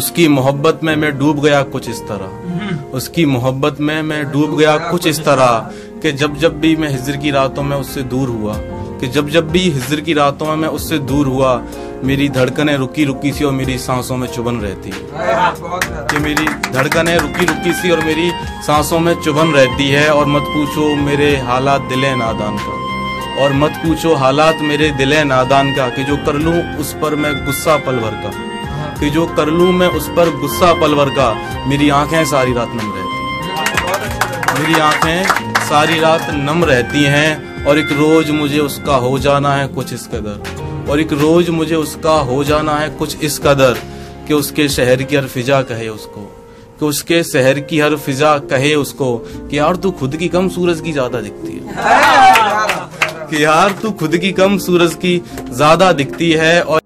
उसकी मोहब्बत में मैं डूब गया कुछ इस तरह। उसकी मोहब्बत में मैं डूब गया कुछ इस तरह कि जब जब भी मैं हिजर की रातों में उससे दूर हुआ, कि जब जब भी हिजर की रातों में मैं उससे दूर हुआ, मेरी धड़कनें रुकी रुकी सी और मेरी सांसों में चुभन रहती। है कि मेरी धड़कनें रुकी रुकी सी और मेरी सांसों में चुभन रहती है और मत पूछो मेरे हालात दिले नादान का। और मत पूछो हालात मेरे दिले नादान का कि जो कर लूँ उस पर मैं गुस्सा पल भर का। कि जो कर लूँ मैं उस पर गुस्सा पलवर का मेरी आँखें सारी रात नम रहती मेरी आँखें सारी रात नम रहती हैं और एक रोज मुझे उसका हो जाना है कुछ इस कदर। और एक रोज मुझे उसका हो जाना है कुछ इस कदर कि उसके शहर की हर फिजा कहे उसको। कि उसके शहर की हर फिजा कहे उसको कि यार तू खुद की कम सूरज की ज़्यादा दिखती है। कि यार तू खुद की कम सूरज की ज़्यादा दिखती है और